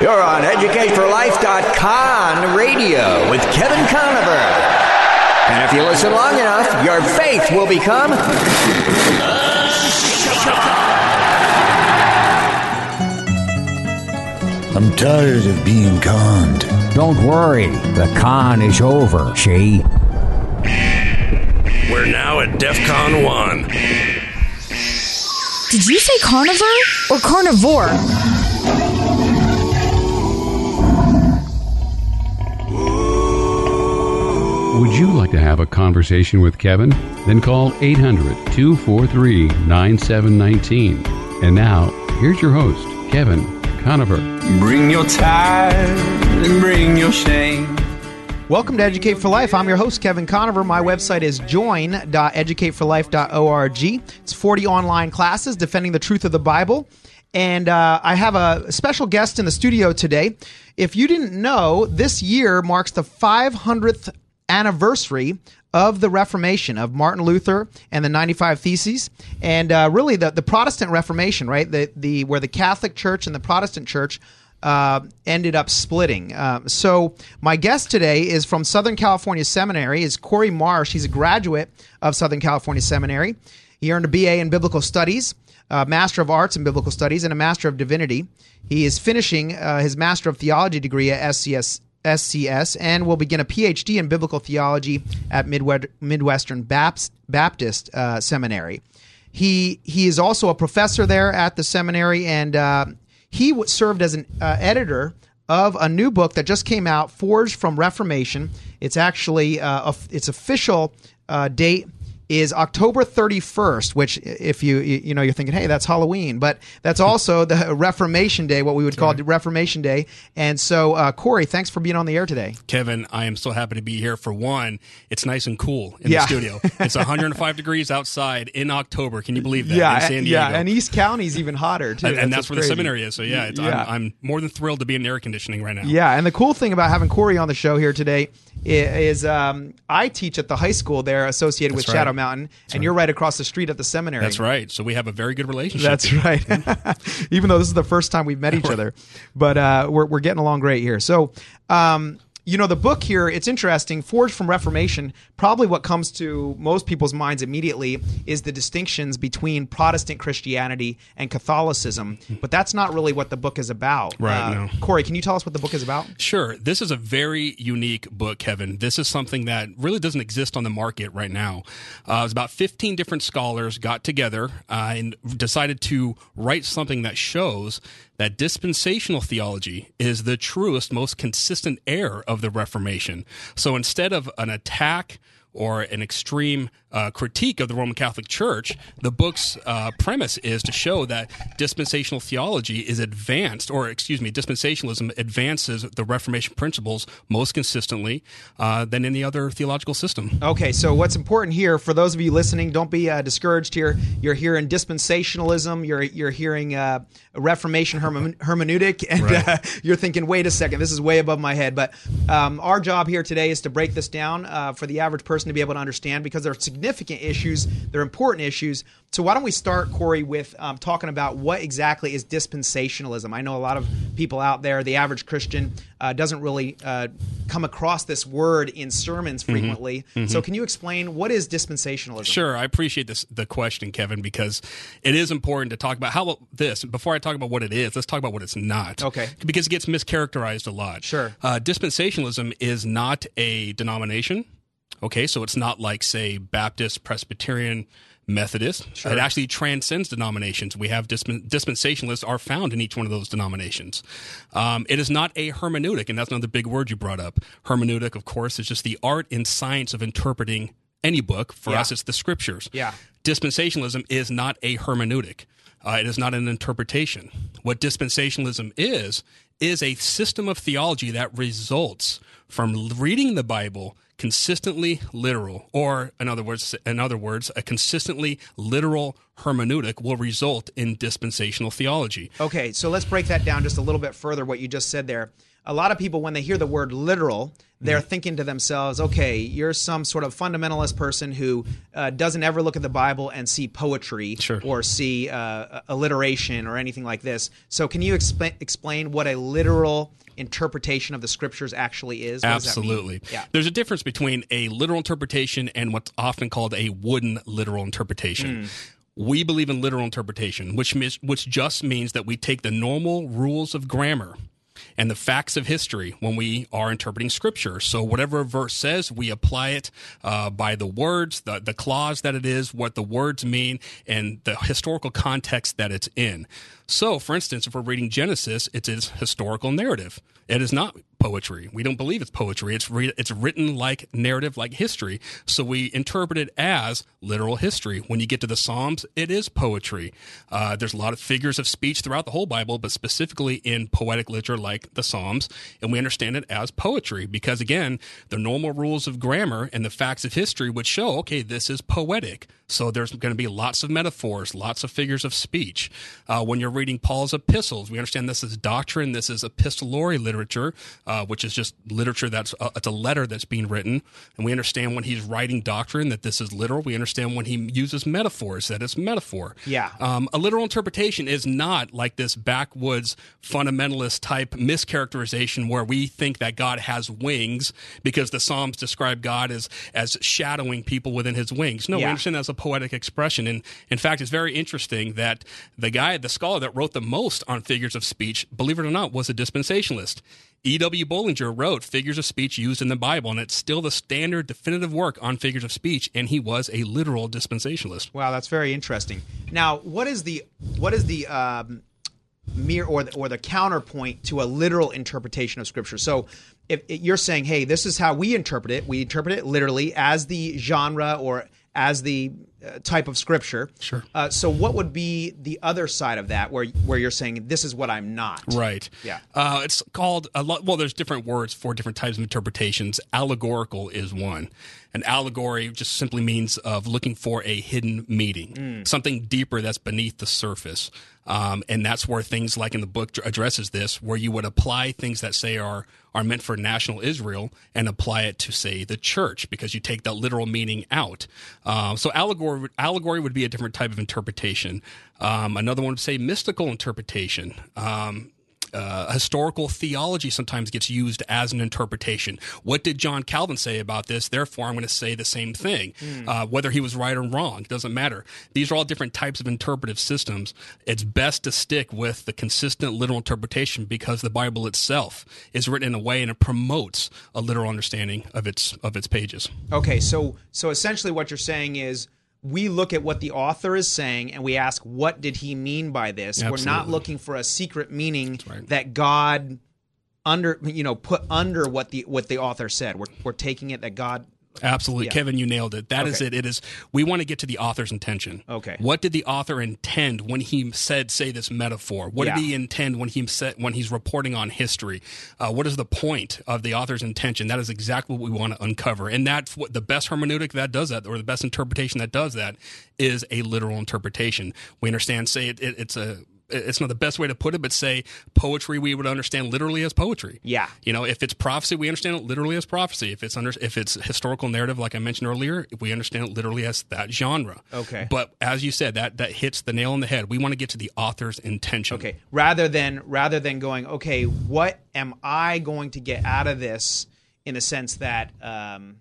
You're on EducateForLife.com radio with Kevin Conover. And if you listen long enough, your faith will become. I'm tired of being conned. Don't worry, the con is over, she. We're now at DEF CON 1. Did you say carnivore or carnivore? You like to have a conversation with Kevin? Then call 800 243 9719. And now, here's your host, Kevin Conover. Bring your tide and bring your shame. Welcome to Educate for Life. I'm your host, Kevin Conover. My website is join.educateforlife.org. It's 40 online classes defending the truth of the Bible. And uh, I have a special guest in the studio today. If you didn't know, this year marks the 500th anniversary of the Reformation of Martin Luther and the 95 Theses, and uh, really the, the Protestant Reformation, right? The, the where the Catholic Church and the Protestant Church uh, ended up splitting. Uh, so my guest today is from Southern California Seminary. Is Corey Marsh? He's a graduate of Southern California Seminary. He earned a BA in Biblical Studies, a Master of Arts in Biblical Studies, and a Master of Divinity. He is finishing uh, his Master of Theology degree at SCS. SCS and will begin a PhD in biblical theology at Midwe- Midwestern Baptist, Baptist uh, Seminary. He he is also a professor there at the seminary, and uh, he w- served as an uh, editor of a new book that just came out, Forged from Reformation. It's actually uh, its official uh, date is October 31st, which if you you know you're thinking, hey, that's Halloween, but that's also the Reformation Day, what we would call the Reformation Day. And so, uh, Corey, thanks for being on the air today. Kevin, I am so happy to be here. For one, it's nice and cool in Yeah. the studio. It's 105 degrees outside in October. Can you believe that? yeah, Diego. yeah, and East County's even hotter too. and, and that's where the crazy. seminary is. So yeah, it's, Yeah. I'm, I'm more than thrilled to be in air conditioning right now. Yeah, and the cool thing about having Corey on the show here today is um, I teach at the high school there associated with right. Shadow Mountain, and you're right across the street at the seminary. That's right. So we have a very good relationship. That's right. Even though this is the first time we've met each other, but uh, we're we're getting along great here. So. Um, you know the book here it's interesting forged from reformation probably what comes to most people's minds immediately is the distinctions between protestant christianity and catholicism but that's not really what the book is about Right, Uh, no. corey can you tell us what the book is about Sure. This is a very unique book, Kevin. This is something that really doesn't exist on the market right now. Uh, it was about 15 different scholars got together uh, and decided to write something that shows that dispensational theology is the truest, most consistent error of the Reformation. So instead of an attack or an extreme uh, critique of the Roman Catholic Church, the book's uh, premise is to show that dispensational theology is advanced, or excuse me, dispensationalism advances the Reformation principles most consistently uh, than any other theological system. Okay, so what's important here for those of you listening, don't be uh, discouraged here. You're hearing dispensationalism. You're you're hearing uh, Reformation herme- hermeneutic, and Right. uh, you're thinking, wait a second, this is way above my head. But um, our job here today is to break this down uh, for the average person to be able to understand because they're significant issues, they're important issues. So why don't we start, Corey, with um, talking about what exactly is dispensationalism? I know a lot of people out there, the average Christian, uh, doesn't really uh, come across this word in sermons frequently. So can you explain what is dispensationalism? Sure, I appreciate this the question, Kevin, because it is important to talk about how about this. Before I talk about what it is, let's talk about what it's not. Okay. Because it gets mischaracterized a lot. Sure. Uh, dispensationalism is not a denomination. Okay, so it's not like say Baptist, Presbyterian, Methodist. It actually transcends denominations. We have dispen- dispensationalists are found in each one of those denominations. Um, it is not a hermeneutic, and that's another big word you brought up. Hermeneutic, of course, is just the art and science of interpreting any book. For Yeah. us, it's the scriptures. Yeah. Dispensationalism is not a hermeneutic. Uh, it is not an interpretation. What dispensationalism is is a system of theology that results from reading the Bible consistently literal, or in other words, in other words, a consistently literal hermeneutic will result in dispensational theology. Okay, so let's break that down just a little bit further. What you just said there. A lot of people, when they hear the word literal, they're Mm-hmm. thinking to themselves, okay, you're some sort of fundamentalist person who uh, doesn't ever look at the Bible and see poetry Sure. or see uh, alliteration or anything like this. So, can you explain explain what a literal interpretation of the scriptures actually is? What does that mean? Absolutely. Yeah. There's a difference between a literal interpretation and what's often called a wooden literal interpretation. Hmm. We believe in literal interpretation, which mis- which just means that we take the normal rules of grammar and the facts of history when we are interpreting scripture. So whatever verse says, we apply it uh, by the words, the the clause that it is, what the words mean, and the historical context that it's in. So, for instance, if we're reading Genesis, it is historical narrative. It is not poetry. We don't believe it's poetry. It's re- it's written like narrative, like history. So we interpret it as literal history. When you get to the Psalms, it is poetry. Uh, there's a lot of figures of speech throughout the whole Bible, but specifically in poetic literature like the Psalms, and we understand it as poetry because again, the normal rules of grammar and the facts of history would show, okay, this is poetic. So there's going to be lots of metaphors, lots of figures of speech. Uh, when you're reading Paul's epistles, we understand this is doctrine. This is epistolary literature, uh, which is just literature that's uh, it's a letter that's being written, and we understand when he's writing doctrine that this is literal. We understand when he uses metaphors that it's metaphor. Yeah. Um, a literal interpretation is not like this backwoods fundamentalist type mischaracterization where we think that God has wings because the Psalms describe God as as shadowing people within His wings. No, we Yeah. understand that's a poetic expression, and in fact, it's very interesting that the guy, the scholar that wrote the most on figures of speech, believe it or not, was a dispensationalist. E.W. Bullinger wrote Figures of Speech Used in the Bible, and it's still the standard definitive work on figures of speech, and he was a literal dispensationalist. Wow, that's very interesting. Now, what is the what is the um, mere or the, or the counterpoint to a literal interpretation of Scripture? So, if, if you're saying, "Hey, this is how we interpret it. We interpret it literally as the genre or as the type of Scripture." Sure. Uh, so, what would be the other side of that, where where you're saying, "This is what I'm not"? Right. Yeah. Uh, it's called a lot. Well, there's different words for different types of interpretations. Allegorical is one. An allegory just simply means of looking for a hidden meaning, something deeper that's beneath the surface. Um, and that's where things like in the book addresses this, where you would apply things that say are are meant for national Israel and apply it to say the church, because you take that literal meaning out. Um, so allegory allegory would be a different type of interpretation. Um, another one would say mystical interpretation. Um, uh, historical theology sometimes gets used as an interpretation. What did John Calvin say about this? Therefore, I'm going to say the same thing. Uh, whether he was right or wrong, it doesn't matter. These are all different types of interpretive systems. It's best to stick with the consistent literal interpretation because the Bible itself is written in a way and it promotes a literal understanding of its of its pages. Okay, so so essentially what you're saying is we look at what the author is saying and we ask what did he mean by this? We're not looking for a secret meaning right. that God under you know put under what the what the author said. We're we're taking it that God Absolutely, Yeah. Kevin, you nailed it. That is Okay. it. It is. We want to get to the author's intention. Okay. What did the author intend when he said, "Say this metaphor"? What Yeah. did he intend when he said when he's reporting on history? Uh, what is the point of the author's intention? That is exactly what we want to uncover, and that's what the best hermeneutic that does that, or the best interpretation that does that, is a literal interpretation. We understand. Say it, it, it's a. It's not the best way to put it, but say poetry we would understand literally as poetry. Yeah. You know, if it's prophecy, we understand it literally as prophecy. If it's under, if it's historical narrative, like I mentioned earlier, we understand it literally as that genre. Okay. But as you said, that that hits the nail on the head. We want to get to the author's intention. Okay, rather than rather than going, okay, what am I going to get out of this? In a sense that, um,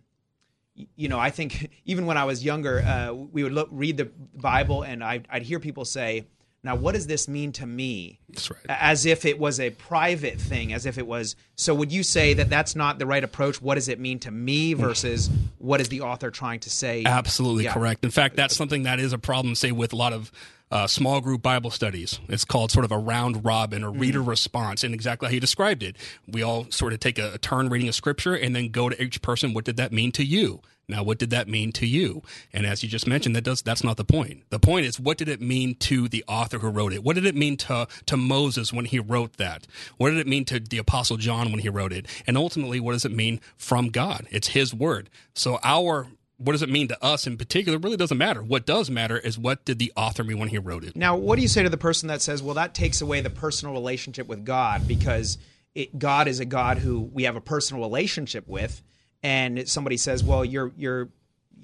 you know, I think even when I was younger, uh, we would look, read the Bible, and I'd, I'd hear people say, "Now, what does this mean to me?" That's right. As if it was a private thing, as if it was. So, would you say that that's not the right approach? What does it mean to me versus what is the author trying to say? Absolutely Yeah. correct. In fact, that's something that is a problem, say, with a lot of uh, small group Bible studies. It's called sort of a round robin or reader response, and exactly how you described it. We all sort of take a, a turn reading a scripture and then go to each person. What did that mean to you? Now, what did that mean to you? And as you just mentioned, that does that's not the point. The point is, what did it mean to the author who wrote it? What did it mean to to Moses when he wrote that? What did it mean to the apostle John when he wrote it? And ultimately, what does it mean from God? It's His word. So our what does it mean to us in particular really doesn't matter. What does matter is what did the author mean when he wrote it. Now, what do you say to the person that says, well, that takes away the personal relationship with God because it, God is a God who we have a personal relationship with, and somebody says, well, you're you're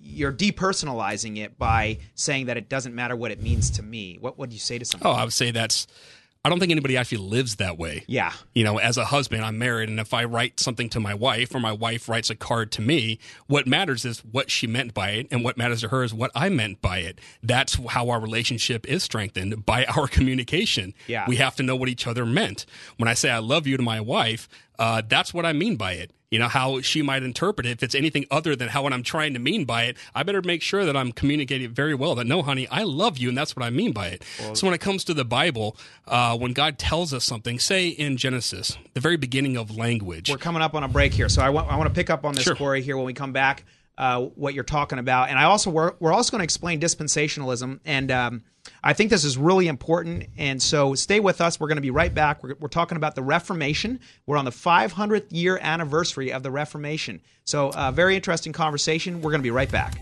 you're depersonalizing it by saying that it doesn't matter what it means to me. What would you say to somebody? Oh, I would say that's. I don't think anybody actually lives that way. Yeah. You know, as a husband, I'm married, and if I write something to my wife or my wife writes a card to me, what matters is what she meant by it, and what matters to her is what I meant by it. That's how our relationship is strengthened by our communication. Yeah. We have to know what each other meant. When I say I love you to my wife, uh, that's what I mean by it. You know, how she might interpret it. If it's anything other than how what I'm trying to mean by it, I better make sure that I'm communicating it very well that no, honey, I love you, and that's what I mean by it. so when it comes to the Bible, uh, when God tells us something, say in Genesis, the very beginning of language, We're coming up on a break here, so I want I want to pick up on this, Sure. Corey, here when we come back. Uh, what you're talking about, and I also we're, we're also going to explain dispensationalism, and um, I think this is really important. And so stay with us. We're going to be right back. We're, we're talking about the Reformation. We're on the 500th year anniversary of the Reformation. So uh, very interesting conversation. We're going to be right back.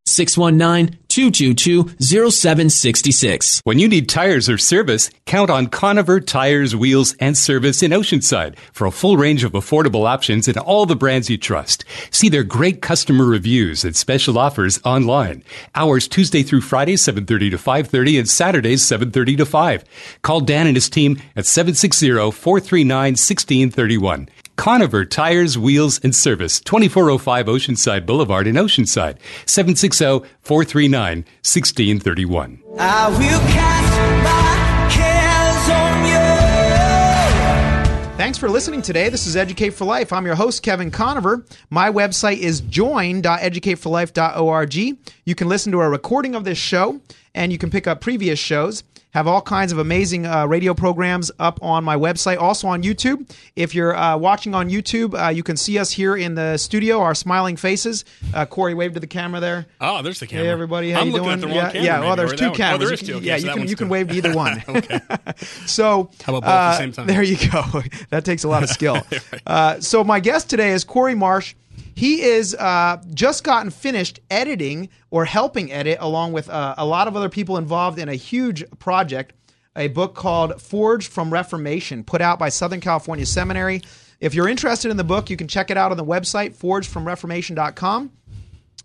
619-222-0766. When you need tires or service, count on Conover Tires, Wheels, and Service in Oceanside for a full range of affordable options in all the brands you trust. See their great customer reviews and special offers online. Hours Tuesday through Friday, 7.30 to 5.30 and Saturdays, 7.30 to 5. Call Dan and his team at 760-439-1631. Conover Tires, Wheels, and Service, 2405 Oceanside Boulevard in Oceanside, 760-439-1631. I will cast my cares on you. Thanks for listening today. This is Educate for Life. I'm your host, Kevin Conover. My website is join.educateforlife.org. You can listen to a recording of this show and you can pick up previous shows. Have all kinds of amazing uh, radio programs up on my website, also on YouTube. If you're uh, watching on YouTube, uh, you can see us here in the studio, our smiling faces. Uh, Corey, wave to the camera there. Oh, there's the camera. Hey everybody, how I'm you looking doing? at the wrong yeah, camera. yeah. maybe, well, there's two one. cameras. Oh, there is two. Okay, yeah, so you can you can wave to either one. okay. So How about both at the uh, same time? There you go. that takes a lot of skill. uh, so my guest today is Corey Marsh. He is uh, just gotten finished editing or helping edit, along with uh, a lot of other people involved in a huge project, a book called Forged from Reformation, put out by Southern California Seminary. If you're interested in the book, you can check it out on the website forgedfromreformation.com.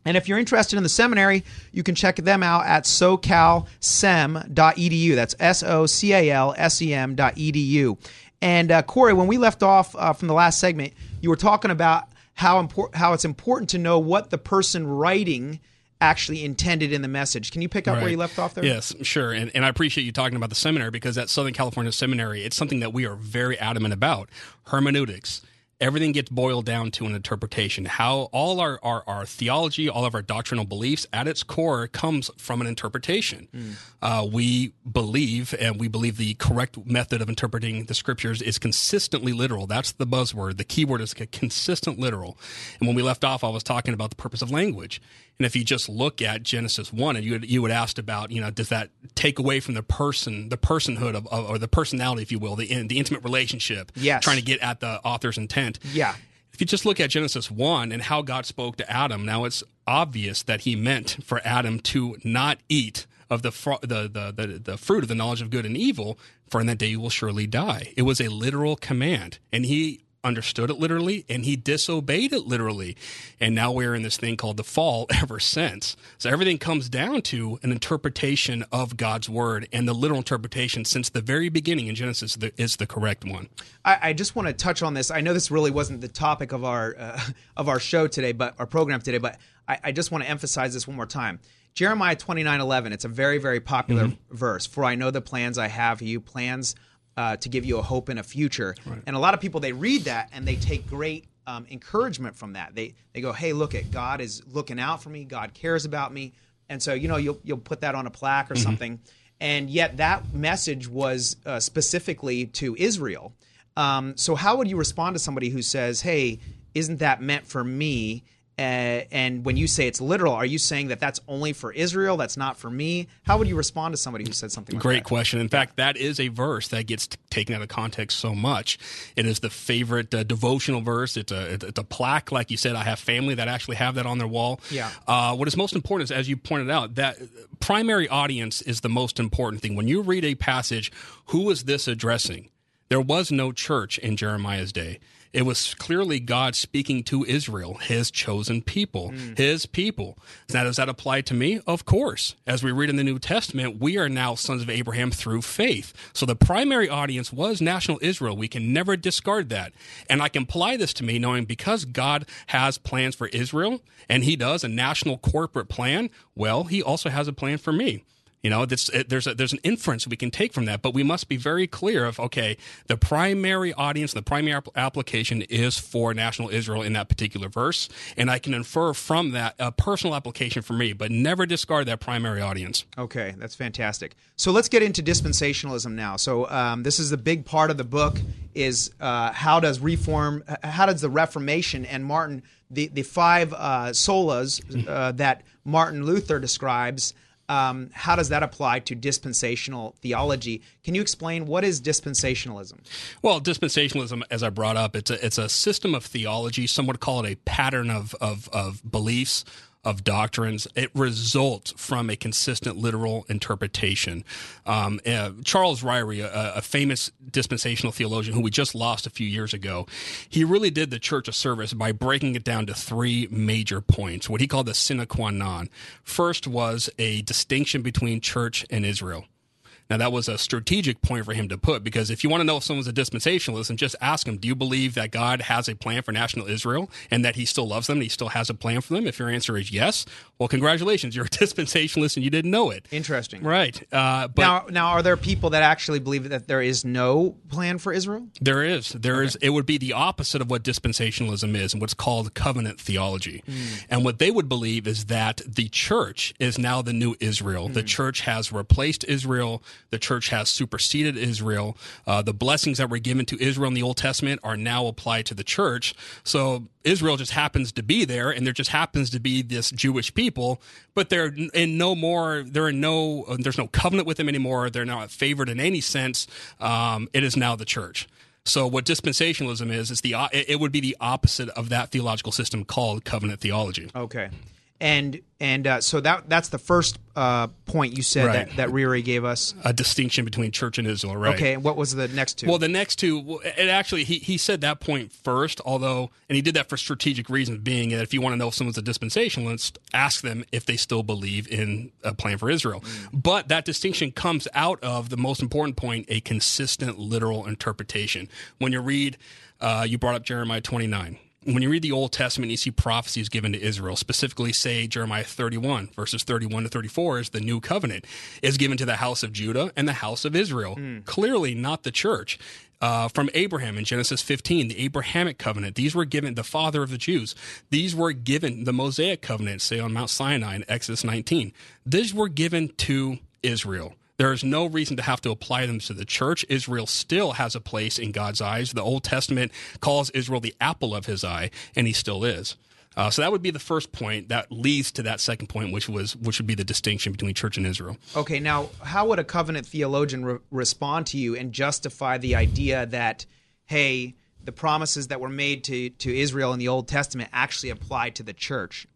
And if you're interested in the seminary, you can check them out at socalsem.edu. That's S O C A L S E M.edu. And uh, Corey, when we left off uh, from the last segment, you were talking about how important how it's important to know what the person writing actually intended in the message. Can you pick up where you left off there? Yes, sure. And, and I appreciate you talking about the seminary because at Southern California Seminary, it's something that we are very adamant about hermeneutics. Everything gets boiled down to an interpretation. How all our, our, our theology, all of our doctrinal beliefs at its core comes from an interpretation. Uh, we believe, and we believe the correct method of interpreting the scriptures is consistently literal. That's the buzzword. The keyword is consistent literal. And when we left off, I was talking about the purpose of language. And if you just look at Genesis one, and you you had asked about, you know, does that take away from the person, the personhood of, of or the personality, if you will, the the intimate relationship? Yes. Trying to get at the author's intent. Yeah. If you just look at Genesis 1 and how God spoke to Adam, now it's obvious that he meant for Adam to not eat of the, fr- the, the, the, the fruit of the knowledge of good and evil, for in that day you will surely die. It was a literal command. And he understood it literally and he disobeyed it literally. And now we're in this thing called the fall ever since. So everything comes down to an interpretation of God's word and the literal interpretation since the very beginning in Genesis is the correct one. I, I just want to touch on this. I know this really wasn't the topic of our uh, of our show today, but our program today. But I, I just want to emphasize this one more time. Jeremiah twenty nine eleven. It's a very very popular verse. For I know the plans I have for you, plans uh, to give you a hope and a future. And a lot of people they read that and they take great um, encouragement from that. They they go, hey, look at God is looking out for me. God cares about me. And so you know you'll you'll put that on a plaque or something. And yet that message was uh, specifically to Israel. Um, so how would you respond to somebody who says, "Hey, isn't that meant for me?" Uh, and when you say it's literal, are you saying that that's only for Israel? That's not for me. How would you respond to somebody who said something like Great that? question. In fact, that is a verse that gets t- taken out of context so much. It is the favorite uh, devotional verse. It's a it's a plaque, like you said. I have family that actually have that on their wall. Yeah. Uh, what is most important is, as you pointed out, that primary audience is the most important thing. When you read a passage, who is this addressing? There was no church in Jeremiah's day. It was clearly God speaking to Israel, his chosen people, hmm. his people. Now, does that apply to me? Of course. As we read in the New Testament, we are now sons of Abraham through faith. So the primary audience was national Israel. We can never discard that. And I can apply this to me knowing because God has plans for Israel and he does a national corporate plan, well, he also has a plan for me. You know, it, there's a, there's an inference we can take from that, but we must be very clear of okay, the primary audience, the primary app- application is for national Israel in that particular verse, and I can infer from that a personal application for me, but never discard that primary audience. Okay, that's fantastic. So let's get into dispensationalism now. So um, this is a big part of the book. Is uh, how does reform? How does the Reformation and Martin the the five uh, solas uh, that Martin Luther describes? Um, how does that apply to dispensational theology? Can you explain what is dispensationalism? Well, dispensationalism, as I brought up, it's a it's a system of theology. Some would call it a pattern of of, of beliefs. Of doctrines, it results from a consistent literal interpretation. Um, uh, Charles Ryrie, a, a famous dispensational theologian who we just lost a few years ago, he really did the church a service by breaking it down to three major points. What he called the sine qua non. First was a distinction between church and Israel. Now, that was a strategic point for him to put because if you want to know if someone's a dispensationalist, and just ask them, do you believe that God has a plan for national Israel and that he still loves them and he still has a plan for them? If your answer is yes, well, congratulations, you're a dispensationalist and you didn't know it. Interesting. Right. Uh, but now, now, are there people that actually believe that there is no plan for Israel? There is. There is. It would be the opposite of what dispensationalism is and what's called covenant theology. And what they would believe is that the church is now the new Israel. The church has replaced Israel. The church has superseded Israel. Uh, the blessings that were given to Israel in the Old Testament are now applied to the church. So Israel just happens to be there, and there just happens to be this Jewish people, but they're in no more. They're in no. There's no covenant with them anymore. They're not favored in any sense. Um, it is now the church. So what dispensationalism is, it's the it would be the opposite of that theological system called covenant theology. Okay, and and uh, so that that's the first uh, point you said Right. that that Ryrie gave us. A distinction between church and Israel, right? Okay, and what was the next two? Well, the next two, it actually he he said that point first, although, and he did that for strategic reasons, being that if you want to know if someone's a dispensationalist, ask them if they still believe in a plan for Israel. But that distinction comes out of the most important point: a consistent literal interpretation. When you read, uh, you brought up Jeremiah twenty nine. When you read the Old Testament, you see prophecies given to Israel, specifically, say Jeremiah 31, verses 31 to 34, is the new covenant is given to the house of Judah and the house of Israel. Clearly, not the church. Uh, from Abraham in Genesis 15, the Abrahamic covenant. These were given the father of the Jews. These were given the Mosaic covenant, say on Mount Sinai in Exodus 19. These were given to Israel. There is no reason to have to apply them to the church. Israel still has a place in God's eyes. The Old Testament calls Israel the apple of his eye, and he still is. Uh, so that would be the first point that leads to that second point, which was which would be the distinction between church and Israel. Okay, now how would a covenant theologian re- respond to you and justify the idea that, hey, the promises that were made to, to Israel in the Old Testament actually apply to the church?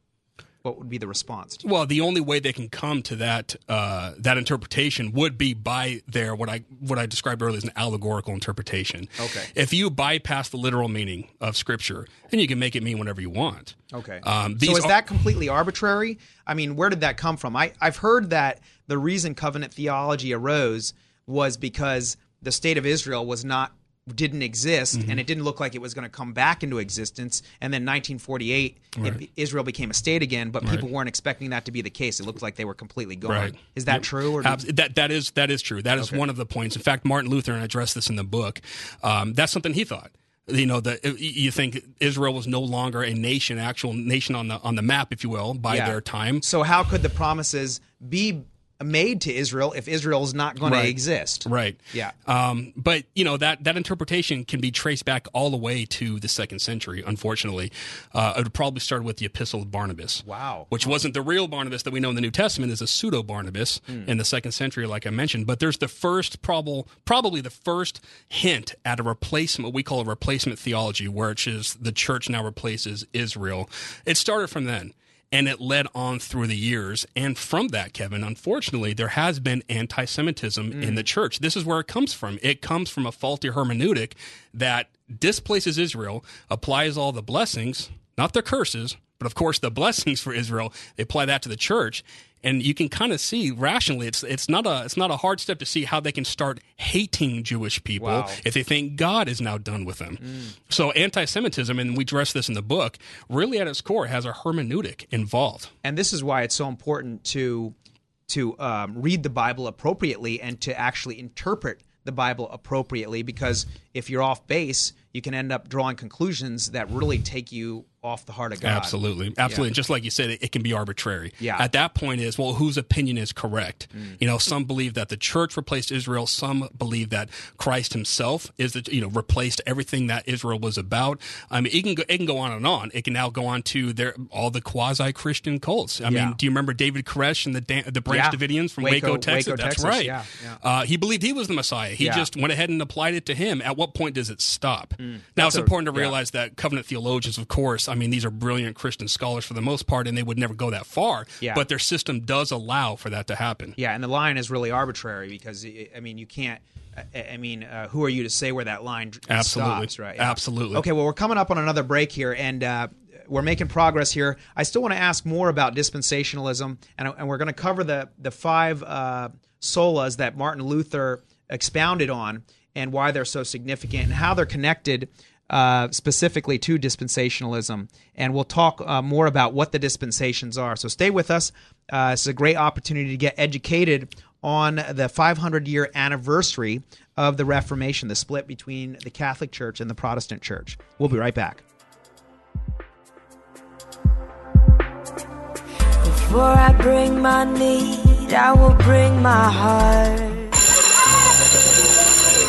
What would be the response? Well, the only way they can come to that uh, that interpretation would be by their what I what I described earlier as an allegorical interpretation. Okay. If you bypass the literal meaning of Scripture, then you can make it mean whatever you want. Okay. Um, so is are- that completely arbitrary? I mean, where did that come from? I, I've heard that the reason covenant theology arose was because the state of Israel was not didn't exist Mm-hmm. and it didn't look like it was going to come back into existence and then 1948 it, Israel became a state again but people weren't expecting that to be the case it looked like they were completely gone Right. is that Yep. true or Abs- that that is that is true. That is one of the points. In fact, Martin Luther and I addressed this in the book. Um, that's something he thought. You know, the you think Israel was no longer a nation, actual nation on the on the map, if you will, by Yeah. their time. so how could the promises be made to Israel if Israel is not going Right. to exist Right. Yeah. Um, but you know that that interpretation can be traced back all the way to the second century. Unfortunately, uh, it would probably start with the Epistle of Barnabas. Wow. Which wasn't the real Barnabas that we know in the New Testament is a pseudo Barnabas Hmm. in the second century, like I mentioned. But there's the first probable, probably the first hint at a replacement, what we call a replacement theology, where which is the church now replaces Israel. It started from then and it led on through the years. And from that, Kevin, unfortunately, there has been anti Semitism in mm. the church. This is where it comes from. It comes from a faulty hermeneutic that displaces Israel, applies all the blessings, not the curses, but of course the blessings for Israel. They apply that to the church. And you can kind of see rationally, it's it's not a it's not a hard step to see how they can start hating Jewish people Wow. if they think God is now done with them. So anti-Semitism, and we address this in the book, really at its core has a hermeneutic involved. and this is why it's so important to to um, read the Bible appropriately and to actually interpret the Bible appropriately. Because if you're off base, you can end up drawing conclusions that really take you off the heart of God. Absolutely, absolutely. And just like you said, it, it can be arbitrary. Yeah. Mm. At that point, is well, whose opinion is correct? You know, some believe that the church replaced Israel. Some believe that Christ Himself is the you know replaced everything that Israel was about. I mean, it can go, it can go on and on. It can now go on to their all the quasi Christian cults. I Yeah. mean, do you remember David Koresh and the Dan, the Branch Yeah. Davidians from Waco- Waco, Texas? Waco, That's Texas. right. Yeah, yeah. Uh, he believed he was the Messiah. He Yeah. just went ahead and applied it to him. At what point does it stop? now, That's it's a- important to yeah. realize that covenant theologians, of course, I mean, these are brilliant Christian scholars for the most part, and they would never go that far. Yeah. But their system does allow for that to happen. Yeah, and the line is really arbitrary because I mean you can't. I mean, uh, who are you to say where that line Absolutely. stops? Right? Absolutely. Okay, well, we're coming up on another break here, and uh, we're making progress here. I still want to ask more about dispensationalism, and, and we're going to cover the the five uh, solas that Martin Luther expounded on, and why they're so significant, and how they're connected. Uh, specifically to dispensationalism, and we'll talk uh, more about what the dispensations are. So stay with us. Uh, it's a great opportunity to get educated on the 500 year anniversary of the Reformation, the split between the Catholic Church and the Protestant Church. We'll be right back. Before I bring my need, I will bring my heart.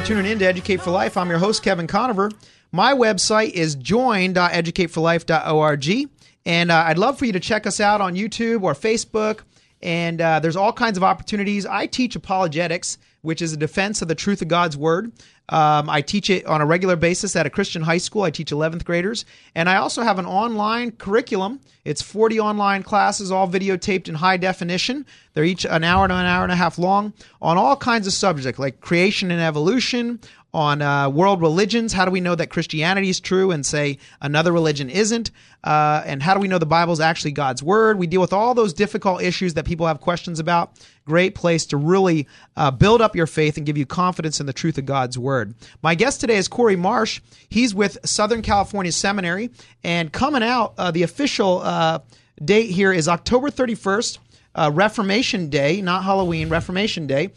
for tuning in to Educate for Life. I'm your host, Kevin Conover. My website is join.educateforlife.org. And uh, I'd love for you to check us out on YouTube or Facebook. And uh, there's all kinds of opportunities. I teach apologetics, which is a defense of the truth of God's Word. Um, I teach it on a regular basis at a Christian high school. I teach 11th graders. And I also have an online curriculum. It's 40 online classes, all videotaped in high definition. They're each an hour to an hour and a half long on all kinds of subjects like creation and evolution, on uh, world religions. How do we know that Christianity is true and say another religion isn't? Uh, and how do we know the Bible is actually God's word? We deal with all those difficult issues that people have questions about. Great place to really uh, build up your faith and give you confidence in the truth of God's word. My guest today is Corey Marsh. He's with Southern California Seminary, and coming out, uh, the official uh, date here is October 31st, uh, Reformation Day, not Halloween, Reformation Day.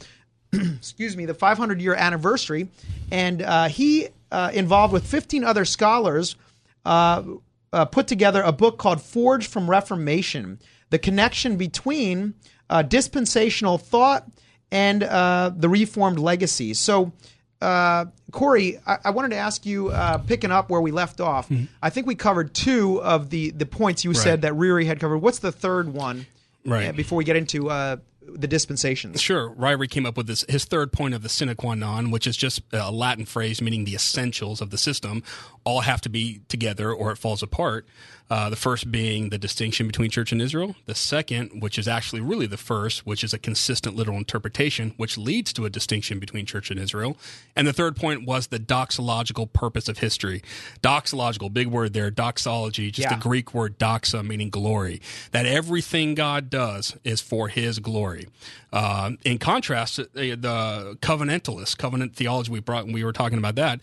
excuse me, the 500 year anniversary, and uh, he uh, involved with 15 other scholars uh, uh, put together a book called Forged from Reformation: The Connection Between uh, Dispensational Thought and uh, the Reformed Legacy. So. Corey, I-, I, wanted to ask you, picking up where we left off. Mm-hmm. I think we covered two of the the points you right. said that Ryrie had covered. What's the third one? Right. before we get into the dispensations. Sure. Ryrie came up with this, his third point of the sine qua non, which is just a Latin phrase meaning the essentials of the system, all have to be together or it falls apart. Uh, the first being the distinction between church and Israel. The second, which is actually really the first, which is a consistent literal interpretation, which leads to a distinction between church and Israel. And the third point was the doxological purpose of history. Doxological, big word there, doxology, just Yeah. the Greek word doxa, meaning glory. That everything God does is for his glory. Uh, in contrast, uh, the covenantalists, covenant theology we brought when we were talking about that,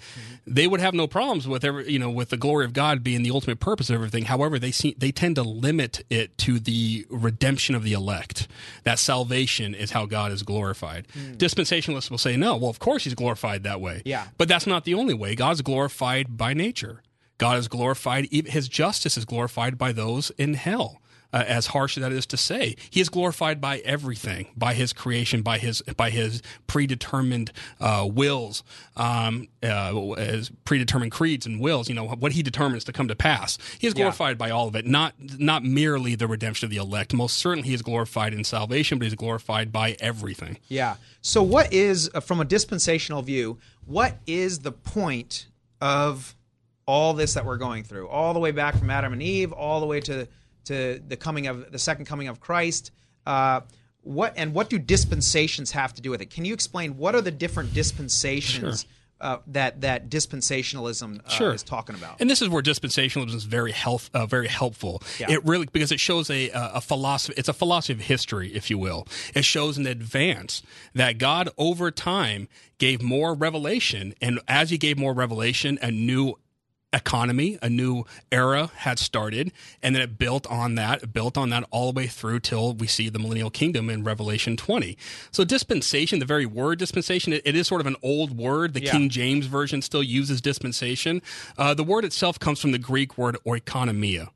they would have no problems with every, you know, with the glory of God being the ultimate purpose of everything. However, they see, they tend to limit it to the redemption of the elect. That salvation is how God is glorified. Dispensationalists will say, no, well, of course he's glorified that way. Yeah. But that's not the only way. God's glorified by nature. God is glorified, his justice is glorified by those in hell. Uh, as harsh as that is to say, he is glorified by everything, by his creation, by his by his predetermined uh, wills, um, uh, as predetermined creeds and wills. You know what he determines to come to pass. He is Yeah. glorified by all of it, not not merely the redemption of the elect. Most certainly, he is glorified in salvation, but he's glorified by everything. Yeah. So, what is, uh, from a dispensational view, what is the point of all this that we're going through, all the way back from Adam and Eve, all the way to to the coming of the second coming of Christ? Uh, what and what do dispensations have to do with it? Can you explain what are the different dispensations Sure. uh, that that dispensationalism uh, Sure. is talking about? And this is where dispensationalism is very health, uh, very helpful. Yeah. It really because it shows a a philosophy. It's a philosophy of history, if you will. It shows in advance that God over time gave more revelation, and as He gave more revelation, a new economy, a new era had started, and then it built on that, built on that all the way through till we see the millennial kingdom in Revelation 20. So dispensation, the very word dispensation, it, it is sort of an old word. The Yeah. King James version still uses dispensation. Uh, the word itself comes from the Greek word oikonomia.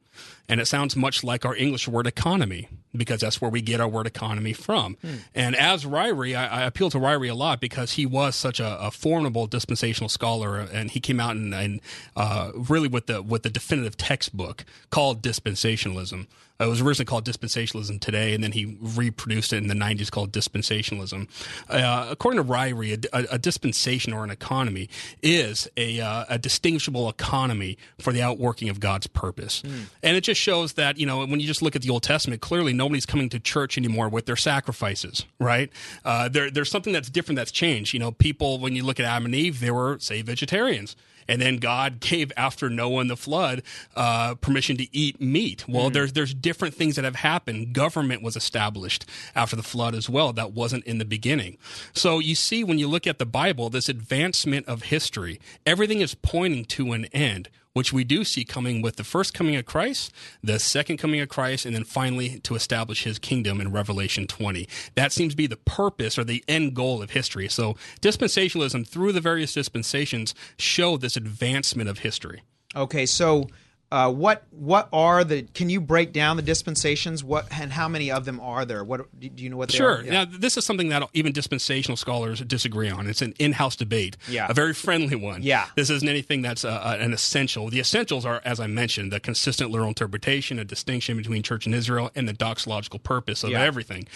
And it sounds much like our English word economy because that's where we get our word economy from. Hmm. And as Ryrie, I, I appeal to Ryrie a lot because he was such a, a formidable dispensational scholar, and he came out and, and uh, really with the with the definitive textbook called dispensationalism. It was originally called dispensationalism today, and then he reproduced it in the 90s called dispensationalism. Uh, according to Ryrie, a, a, dispensation or an economy is a, uh, a distinguishable economy for the outworking of God's purpose. And it just shows that, you know, when you just look at the Old Testament, clearly nobody's coming to church anymore with their sacrifices, right? Uh, there, there's something that's different that's changed. You know, people, when you look at Adam and Eve, they were, say, vegetarians. And then God gave after Noah and the flood uh, permission to eat meat. Well, Mm. there's there's different things that have happened. Government was established after the flood as well. That wasn't in the beginning. So you see, when you look at the Bible, this advancement of history, everything is pointing to an end which we do see coming with the first coming of Christ, the second coming of Christ, and then finally to establish his kingdom in Revelation 20. That seems to be the purpose or the end goal of history. So dispensationalism through the various dispensations show this advancement of history. Okay, so uh, what what are the? Can you break down the dispensations? What and how many of them are there? What do you know what they Sure. are? Yeah. Now, this is something that even dispensational scholars disagree on. It's an in-house debate, Yeah. a very friendly one. Yeah. This isn't anything that's uh, uh, an essential. The essentials are, as I mentioned, the consistent literal interpretation, a distinction between church and Israel, and the doxological purpose of Yeah. everything.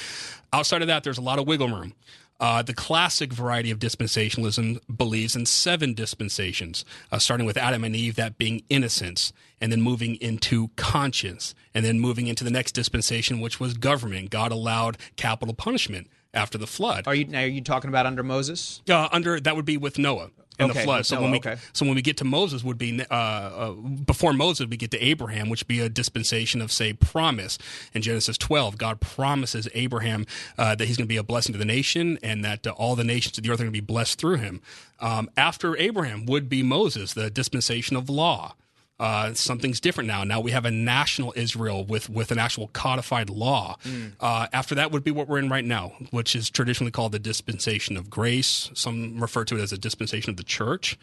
Outside of that, there's a lot of wiggle room. Uh, the classic variety of dispensationalism believes in seven dispensations, uh, starting with Adam and Eve, that being innocence, and then moving into conscience, and then moving into the next dispensation, which was government. God allowed capital punishment after the flood. Are you now? Are you talking about under Moses? Uh, under that would be with Noah and Okay, the flood. So when we okay. so when we get to Moses, would be uh, uh, before Moses, we get to Abraham, which would be a dispensation of say promise in Genesis 12. God promises Abraham uh, that he's going to be a blessing to the nation, and that uh, all the nations of the earth are going to be blessed through him. Um, after Abraham would be Moses, the dispensation of law. Uh, something's different now. Now we have a national Israel with with an actual codified law. Uh, after that would be what we're in right now, which is traditionally called the dispensation of grace. Some refer to it as a dispensation of the church.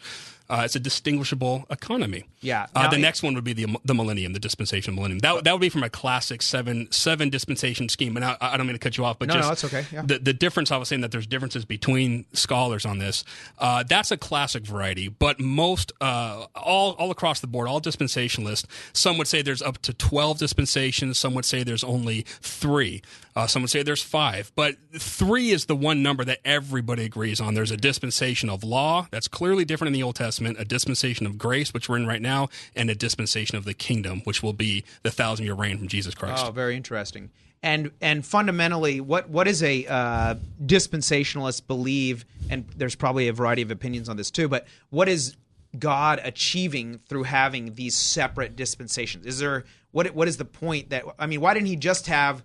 Uh, it's a distinguishable economy. Yeah. Uh, the it- next one would be the the millennium, the dispensation millennium. That that would be from a classic seven seven dispensation scheme. And I, I don't mean to cut you off, but No, just no, it's okay. Yeah. the the difference. I was saying that there's differences between scholars on this. Uh, that's a classic variety, but most uh, all all across the board, all dispensationalists. Some would say there's up to twelve dispensations. Some would say there's only three. Uh, some would say there's five, but three is the one number that everybody agrees on. There's a dispensation of law that's clearly different in the Old Testament, a dispensation of grace, which we're in right now, and a dispensation of the kingdom, which will be the thousand year reign from Jesus Christ. Oh, very interesting. And and fundamentally, what what is a uh, dispensationalist believe? And there's probably a variety of opinions on this too. But what is God achieving through having these separate dispensations? Is there what what is the point that I mean? Why didn't he just have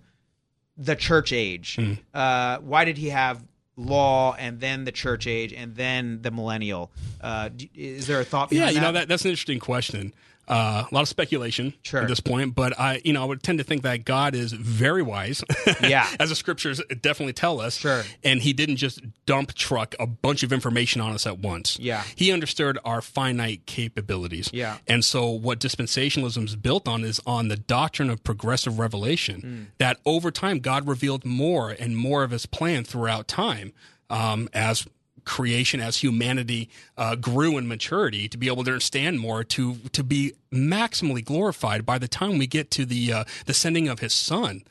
the church age? Hmm. Uh, why did he have law and then the church age and then the millennial? Uh, is there a thought? Yeah, you know that? that that's an interesting question. Uh, a lot of speculation Sure. at this point, but I, you know, I would tend to think that God is very wise. Yeah. as the scriptures definitely tell us. Sure. And He didn't just dump truck a bunch of information on us at once. Yeah. He understood our finite capabilities. Yeah. And so, what dispensationalism is built on is on the doctrine of progressive revelation. Hmm. That over time, God revealed more and more of His plan throughout time um, as creation, as humanity uh, grew in maturity, to be able to understand more, to to be maximally glorified by the time we get to the uh, the sending of His Son.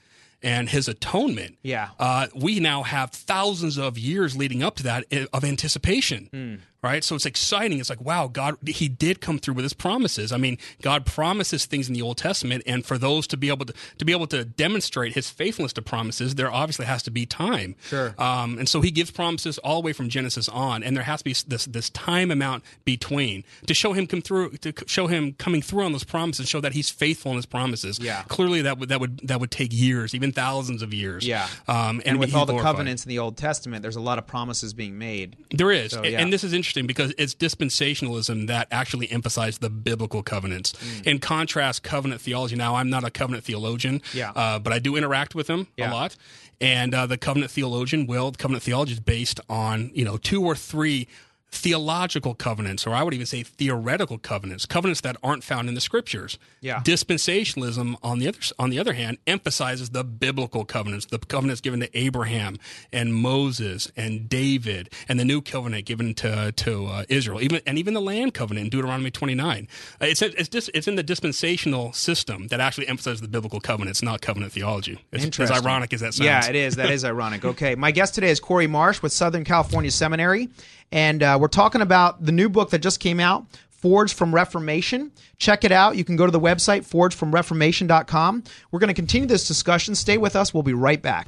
And his atonement. Yeah. Uh, we now have thousands of years leading up to that of anticipation Hmm. Right? So it's exciting. It's like, wow, God, He did come through with His promises. I mean, God promises things in the Old Testament, and for those to be able to to be able to demonstrate His faithfulness to promises, there obviously has to be time. Sure. Um, and so He gives promises all the way from Genesis on, and there has to be this this time amount between to show Him come through, to show Him coming through on those promises, show that He's faithful in His promises. Yeah. Clearly, that would that would that would take years, even thousands of years. Yeah. Um, and with all the glorified. covenants in the Old Testament, there's a lot of promises being made. There is, So, yeah. and this is interesting interesting because it's dispensationalism that actually emphasized the biblical covenants. In contrast, covenant theology. Now, I'm not a covenant theologian, Yeah. uh, but I do interact with them Yeah. a lot. And uh, the covenant theologian will covenant theology is based on you know two or three theological covenants, or I would even say theoretical covenants, covenants that aren't found in the scriptures. Yeah. Dispensationalism, on the other on the other hand, emphasizes the biblical covenants, the covenants given to Abraham and Moses and David, and the new covenant given to to uh, Israel, even and even the land covenant in Deuteronomy 29. Uh, it's it's just it's in the dispensational system that actually emphasizes the biblical covenants, not covenant theology. It's, as ironic as that sounds. Yeah, it is. That is ironic. Okay. My guest today is Corey Marsh with Southern California Seminary. And uh, we're talking about the new book that just came out, Forged from Reformation. Check it out. You can go to the website, forgedfromreformation.com. We're going to continue this discussion. Stay with us. We'll be right back.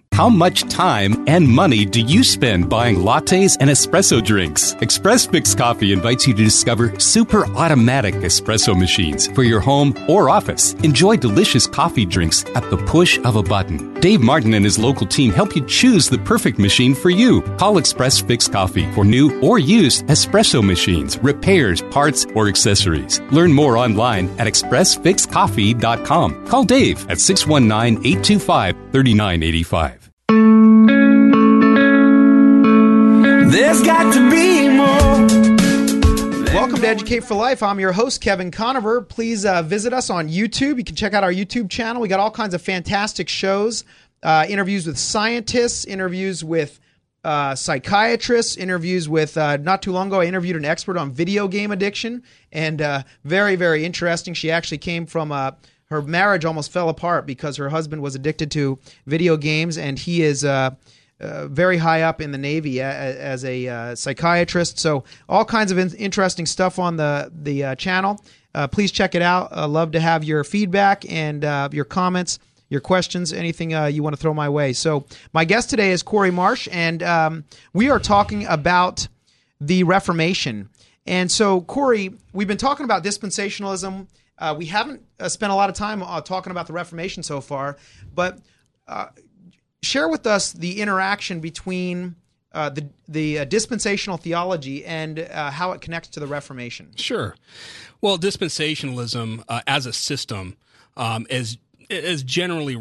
How much time and money do you spend buying lattes and espresso drinks? Express Fix Coffee invites you to discover super automatic espresso machines for your home or office. Enjoy delicious coffee drinks at the push of a button. Dave Martin and his local team help you choose the perfect machine for you. Call Express Fix Coffee for new or used espresso machines, repairs, parts, or accessories. Learn more online at expressfixcoffee.com. Call Dave at 619 825 3985. There's got to be more. Welcome to Educate for Life. I'm your host, Kevin Conover. Please uh, visit us on YouTube. You can check out our YouTube channel. We got all kinds of fantastic shows, uh, interviews with scientists, interviews with uh, psychiatrists, interviews with, uh, not too long ago, I interviewed an expert on video game addiction, and uh, very, very interesting. She actually came from uh, her marriage almost fell apart because her husband was addicted to video games, and he is. Uh, uh, very high up in the Navy a, a- as a uh, psychiatrist. So all kinds of in- interesting stuff on the the uh, channel. Uh, please check it out. Uh, love to have your feedback and uh, your comments, your questions, anything you want to throw my way. So my guest today is Corey Marsh, and um, we are talking about the Reformation. And so Corey, we've been talking about dispensationalism. Uh, we haven't uh, spent a lot of time uh, talking about the Reformation so far, but uh, share with us the interaction between uh, the the uh, dispensational theology and how it connects to the Reformation. Sure. Well, dispensationalism as a system um, is is generally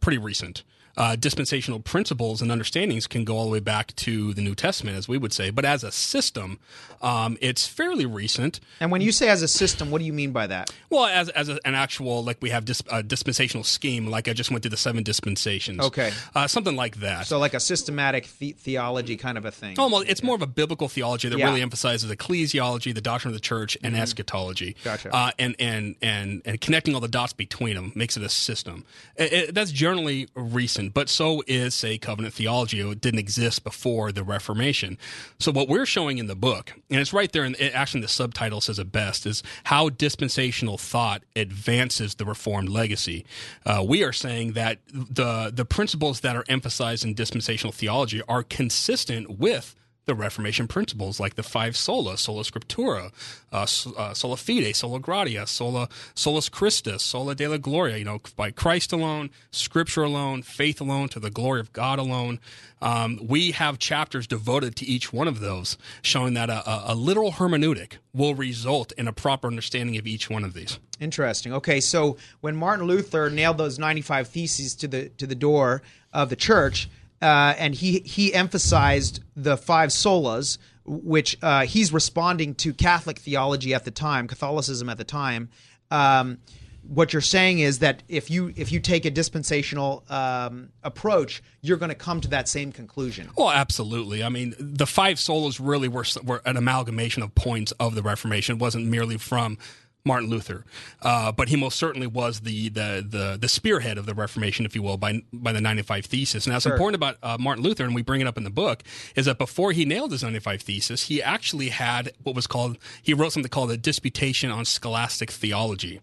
pretty recent. Uh, dispensational principles and understandings can go all the way back to the New Testament, as we would say. But as a system, um, it's fairly recent. And when you say as a system, what do you mean by that? Well, as as a, an actual like we have dis, a dispensational scheme, like I just went through the seven dispensations. Okay. uh, something like that. So like a systematic the- theology kind of a thing. Oh, well, it's more of a biblical theology that Yeah. really emphasizes ecclesiology, the doctrine of the church, and eschatology. Gotcha. Uh, and, and and and connecting all the dots between them makes it a system. It- it- that's generally recent. But so is, say, covenant theology. It didn't exist before the Reformation. So what we're showing in the book, and it's right there, and actually the subtitle says it best, is how dispensational thought advances the Reformed legacy. Uh, we are saying that the the principles that are emphasized in dispensational theology are consistent with the Reformation principles, like the five sola, sola scriptura, uh, uh, sola fide, sola gratia, sola solus Christus, soli Deo gloria. You know, by Christ alone, Scripture alone, faith alone, to the glory of God alone. Um, we have chapters devoted to each one of those, showing that a, a, a literal hermeneutic will result in a proper understanding of each one of these. Interesting. Okay, so when Martin Luther nailed those 95 theses to the to the door of the church, uh, and he he emphasized the five solas, which uh, he's responding to Catholic theology at the time, Catholicism at the time. Um, what you're saying is that if you if you take a dispensational um, approach, you're going to come to that same conclusion. Well, absolutely. I mean, the five solas really were were an amalgamation of points of the Reformation. It wasn't merely from Martin Luther, uh, but he most certainly was the, the the the spearhead of the Reformation, if you will, by by the 95 Thesis. Now, it's Sure. important about uh, Martin Luther, and we bring it up in the book, is that before he nailed his 95 Thesis, he actually had what was called he wrote something called a Disputation on Scholastic Theology,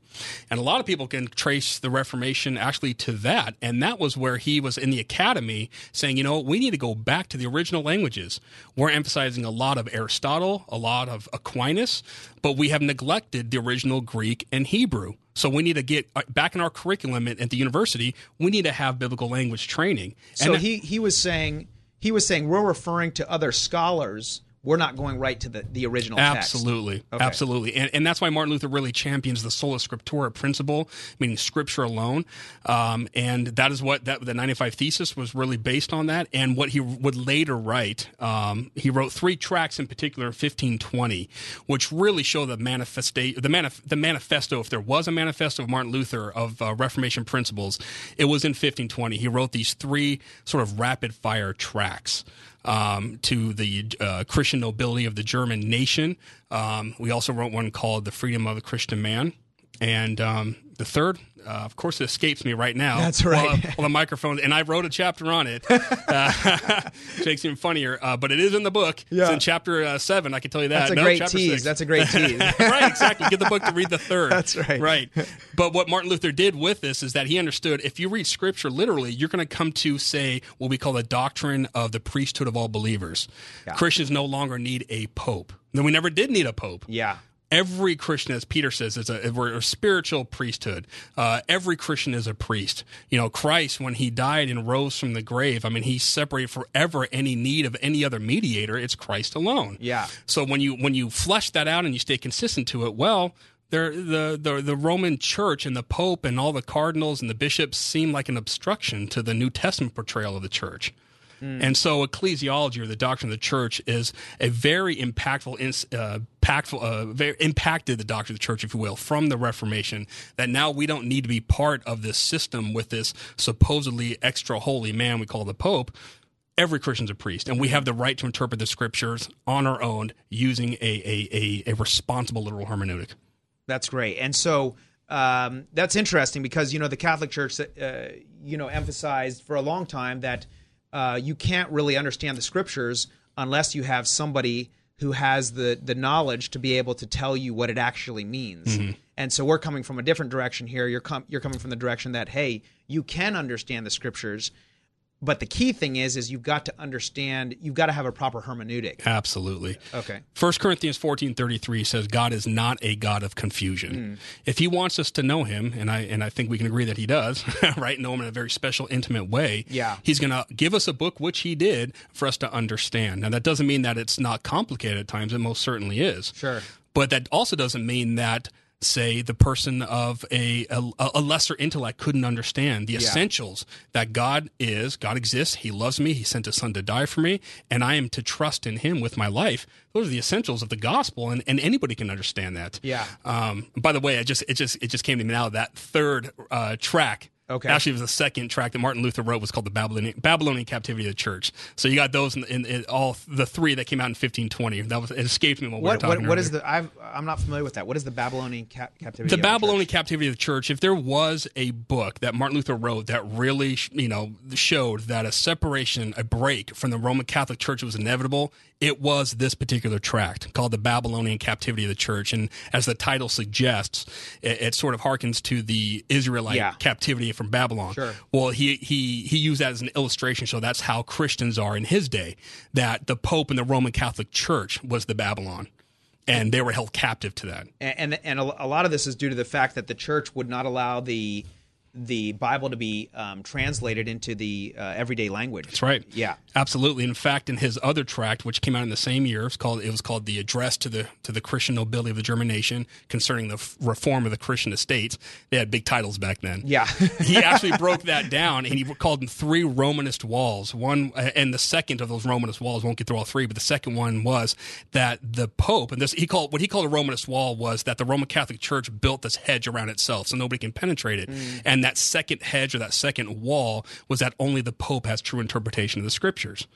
and a lot of people can trace the Reformation actually to that, and that was where he was in the academy saying, you know, we need to go back to the original languages. We're emphasizing a lot of Aristotle, a lot of Aquinas, but we have neglected the original Greek and Hebrew. So we need to get uh, back in our curriculum at, at the university. We need to have biblical language training. So he he was saying he was saying we're referring to other scholars. We're not going right to the, the original text. Absolutely, Okay. absolutely, and and that's why Martin Luther really champions the sola scriptura principle, meaning Scripture alone, um, and that is what that the ninety five thesis was really based on that, and what he would later write. Um, he wrote three tracts in particular, in fifteen twenty, which really show the manifesta- the manif- the manifesto. If there was a manifesto of Martin Luther of uh, Reformation principles, it was in fifteen twenty. He wrote these three sort of rapid fire tracts um, to the uh, Christian nobility of the German nation. Um, we also wrote one called "The Freedom of the Christian Man," and um, the third, uh, of course, it escapes me right now. That's right. Well, well, the microphone, and I wrote a chapter on it. Uh, makes it even funnier, uh, but it is in the book. It's in chapter uh, seven. I can tell you that. That's a No, great chapter tease. six. That's a great tease. right, exactly. Get the book to read the third. That's right. Right. But what Martin Luther did with this is that he understood if you read scripture literally, you're going to come to say what we call the doctrine of the priesthood of all believers. Christians no longer need a pope. Then we never did need a pope. Yeah. Every Christian, as Peter says, is a we're a spiritual priesthood. Uh, every Christian is a priest. You know, Christ, when he died and rose from the grave, I mean, he separated forever any need of any other mediator. It's Christ alone. Yeah. So when you when you flesh that out and you stay consistent to it, well, the, the the Roman Church and the Pope and all the cardinals and the bishops seem like an obstruction to the New Testament portrayal of the church. And so, ecclesiology or the doctrine of the church is a very impactful, uh, impactful, uh, very impacted the doctrine of the church, if you will, from the Reformation. That now we don't need to be part of this system with this supposedly extra holy man we call the Pope. Every Christian's a priest, and we have the right to interpret the scriptures on our own using a a, a, a responsible literal hermeneutic. That's great. And so um, that's interesting because you know the Catholic Church, uh, you know, emphasized for a long time that uh, you can't really understand the scriptures unless you have somebody who has the the knowledge to be able to tell you what it actually means. Mhm. And so we're coming from a different direction here. You're com- you're coming from the direction that hey, you can understand the scriptures, but the key thing is is you've got to understand. You've got to have a proper hermeneutic. Absolutely. Okay. 1 Corinthians 14:33 says God is not a god of confusion. Hmm. If he wants us to know him and I and I think we can agree that he does, right? Know him in a very special intimate way. Yeah. He's going to give us a book which he did for us to understand. Now that doesn't mean that it's not complicated at times, it most certainly is. Sure. But that also doesn't mean that say the person of a a, a lesser intellect couldn't understand the Yeah. essentials that God is, God exists, he loves me, he sent his son to die for me, and I am to trust in him with my life. Those are the essentials of the gospel and, and anybody can understand that. Yeah. Um, by the way, I just it just it just came to me now that third uh, track Okay. Actually, it was the second tract that Martin Luther wrote was called the Babylonian, Babylonian Captivity of the Church. So you got those in, in, in all the three that came out in 1520. That was it escaped me when we were talking. what, what is the? I've, I'm not familiar with that. What is the Babylonian cap- captivity? the of Babylonian captivity of the church. If there was a book that Martin Luther wrote that really, you know, showed that a separation, a break from the Roman Catholic Church was inevitable, it was this particular tract called the Babylonian captivity of the church. And as the title suggests, it, it sort of harkens to the Israelite Yeah. captivity from Babylon. Sure. Well, he he he used that as an illustration, so that's how Christians are in his day. That the Pope and the Roman Catholic Church was the Babylon, and they were held captive to that. and and, and a, a lot of this is due to the fact that the church would not allow the the Bible to be um, translated into the uh, everyday language. That's right. Yeah. Absolutely. In fact, in his other tract, which came out in the same year, it's called it was called the Address to the to the Christian Nobility of the German Nation concerning the f- reform of the Christian estates. They had big titles back then. Yeah. he actually broke that down and he called them three Romanist walls. One uh, and the second of those Romanist walls won't get through all three, but the second one was that the Pope and this he called what he called a Romanist wall was that the Roman Catholic Church built this hedge around itself so nobody can penetrate it. And that second hedge or that second wall was that only the Pope has true interpretation of the scriptures.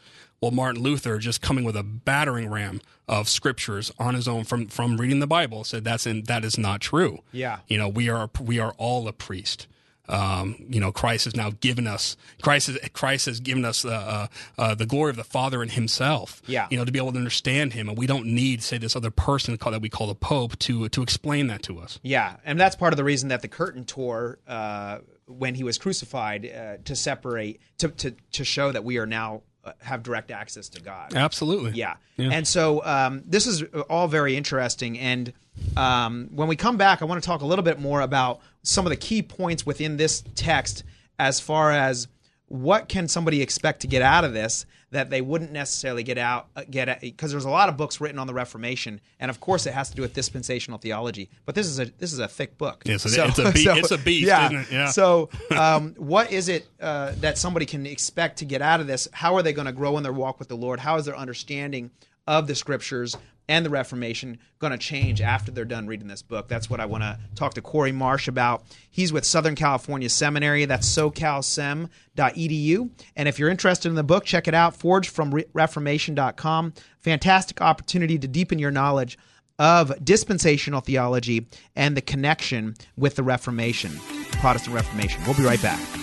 Well, Martin Luther, just coming with a battering ram of scriptures on his own from from reading the Bible, said that's in, that is not true. Yeah. You know, we are we are all a priest. Um, you know, Christ has now given us Christ. Has, Christ has given us uh, uh, uh, the glory of the Father in Himself. Yeah. You know, to be able to understand Him, and we don't need, say, this other person called, that we call the Pope to to explain that to us. Yeah, and that's part of the reason that the curtain tore uh, when he was crucified uh, to separate to, to to show that we are now uh, have direct access to God. Absolutely. Yeah. Yeah. And so um, this is all very interesting. And um, when we come back, I want to talk a little bit more about some of the key points within this text as far as what can somebody expect to get out of this that they wouldn't necessarily get out uh, get because there's a lot of books written on the Reformation, and of course it has to do with dispensational theology. But this is a this is a thick book. Yes, it's a be- it's a beast, yeah. isn't it? Yeah. So, um, what is it uh, that somebody can expect to get out of this? How are they going to grow in their walk with the Lord? How is their understanding of the Scriptures and the Reformation going to change after they're done reading this book? That's what I want to talk to Corey Marsh about. He's with Southern California Seminary. That's socalsem.edu. And if you're interested in the book, check it out, forgedfromreformation.com. Fantastic opportunity to deepen your knowledge of dispensational theology and the connection with the Reformation, Protestant Reformation. We'll be right back.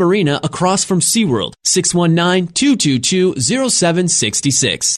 Marina across from SeaWorld. 619-222-0766.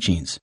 teachings.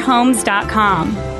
conoverhomes.com.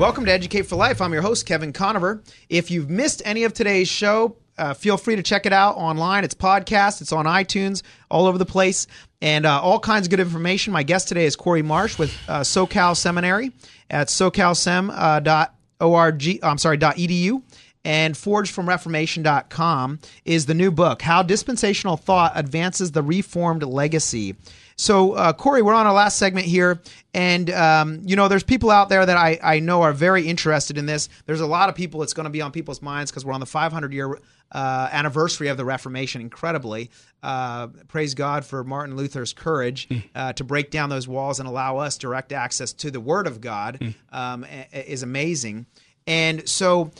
Welcome to Educate for Life. I'm your host, Kevin Conover. If you've missed any of today's show, uh, feel free to check it out online. It's podcast, it's on iTunes, all over the place, and uh, all kinds of good information. My guest today is Corey Marsh with uh, SoCal Seminary at socalsem.org. Uh, I'm sorry, .edu. And forgedfromreformation.com is the new book, How Dispensational Thought Advances the Reformed Legacy. So, uh, Corey, we're on our last segment here, and um, you know, there's people out there that I, I know are very interested in this. There's a lot of people it's going to be on people's minds because we're on the 500 year uh, anniversary of the Reformation. Incredibly, uh, praise God for Martin Luther's courage uh, to break down those walls and allow us direct access to the Word of God um, is amazing. And so,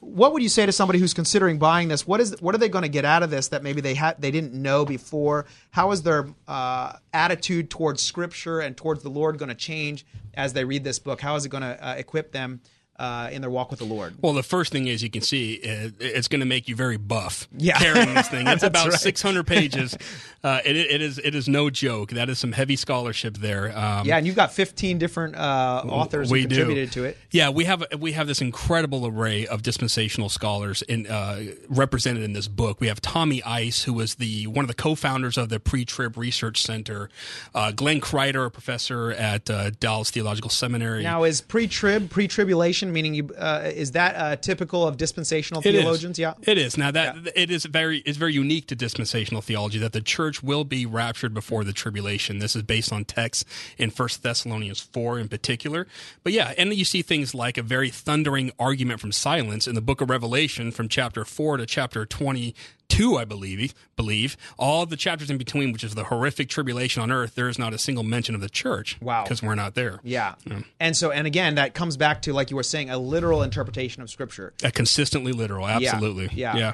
what would you say to somebody who's considering buying this? What is what are they going to get out of this that maybe they had they didn't know before? How is their uh, attitude towards Scripture and towards the Lord going to change as they read this book? How is it going to uh, equip them? Uh, in their walk with the Lord. Well, the first thing is you can see it, it's going to make you very buff. Yeah. carrying this thing. It's about right. 600 pages. Uh, it, it is it is no joke. That is some heavy scholarship there. Um, yeah, and you've got 15 different uh, authors we who do. contributed to it. Yeah, we have we have this incredible array of dispensational scholars in, uh, represented in this book. We have Tommy Ice, who was the one of the co-founders of the Pre-Trib Research Center. Uh, Glenn Kreider, a professor at uh, Dallas Theological Seminary. Now, is pre-trib, pre-tribulation, meaning you, uh, is that uh, typical of dispensational It is. theologians? Yeah. It is now that it is very is very unique to dispensational theology that the church will be raptured before the tribulation. This is based on texts in First Thessalonians four in particular. But yeah, and you see things like a very thundering argument from silence in the Book of Revelation from chapter four to chapter twenty. Two, I believe, believe all the chapters in between, which is the horrific tribulation on earth. There is not a single mention of the church. Wow, because we're not there. Yeah. And so, and again, that comes back to, like you were saying, a literal interpretation of Scripture. A consistently literal, absolutely. Yeah. yeah,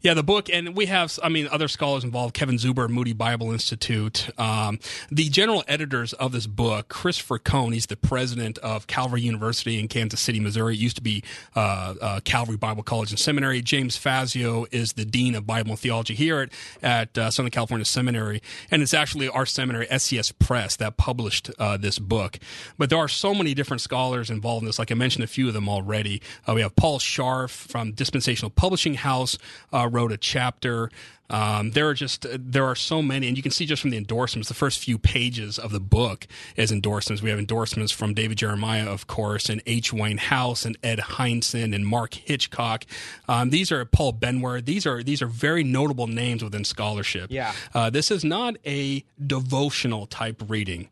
yeah. The book, and we have, I mean, other scholars involved. Kevin Zuber, Moody Bible Institute. Um, the general editors of this book, Christopher Cone, he's the president of Calvary University in Kansas City, Missouri. It used to be uh, uh, Calvary Bible College and Seminary. James Fazio is the dean of Bible and theology here at, at uh, Southern California Seminary, and it's actually our seminary, SCS Press, that published uh, this book. But there are so many different scholars involved in this. Like I mentioned, a few of them already. Uh, we have Paul Scharf from Dispensational Publishing House wrote a chapter. Um, there are just there are so many, and you can see just from the endorsements. The first few pages of the book is endorsements. We have endorsements from David Jeremiah, of course, and H. Wayne House, and Ed Hindson, and Mark Hitchcock. Um, these are Paul Benware. These are these are very notable names within scholarship. Yeah. Uh, this is not a devotional type reading.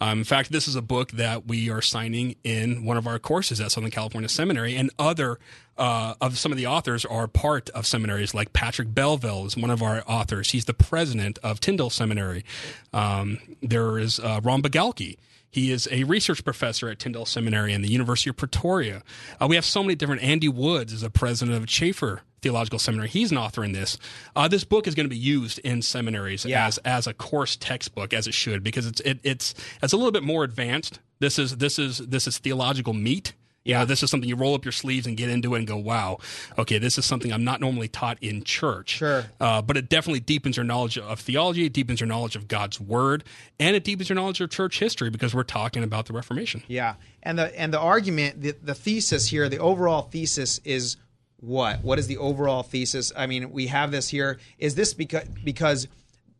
Um, in fact, this is a book that we are signing in one of our courses at Southern California Seminary, and other uh, of some of the authors are part of seminaries. Like Patrick Belvill is one of our authors. He's the president of Tyndale Seminary. Um, there is uh, Ron Bigalke. He is a research professor at Tyndale Seminary and the University of Pretoria. Uh, we have so many different. Andy Woods is a president of Chafer Theological Seminary. He's an author in this. Uh, this book is going to be used in seminaries Yeah. as as a course textbook, as it should, because it's it, it's it's a little bit more advanced. This is this is this is theological meat. Yeah, this is something you roll up your sleeves and get into it and go, wow, okay, this is something I'm not normally taught in church. Sure. Uh, but it definitely deepens your knowledge of theology, it deepens your knowledge of God's word, and it deepens your knowledge of church history because we're talking about the Reformation. Yeah, and the and the argument, the, the thesis here, the overall thesis is what? What is the overall thesis? I mean, we have this here. Is this because because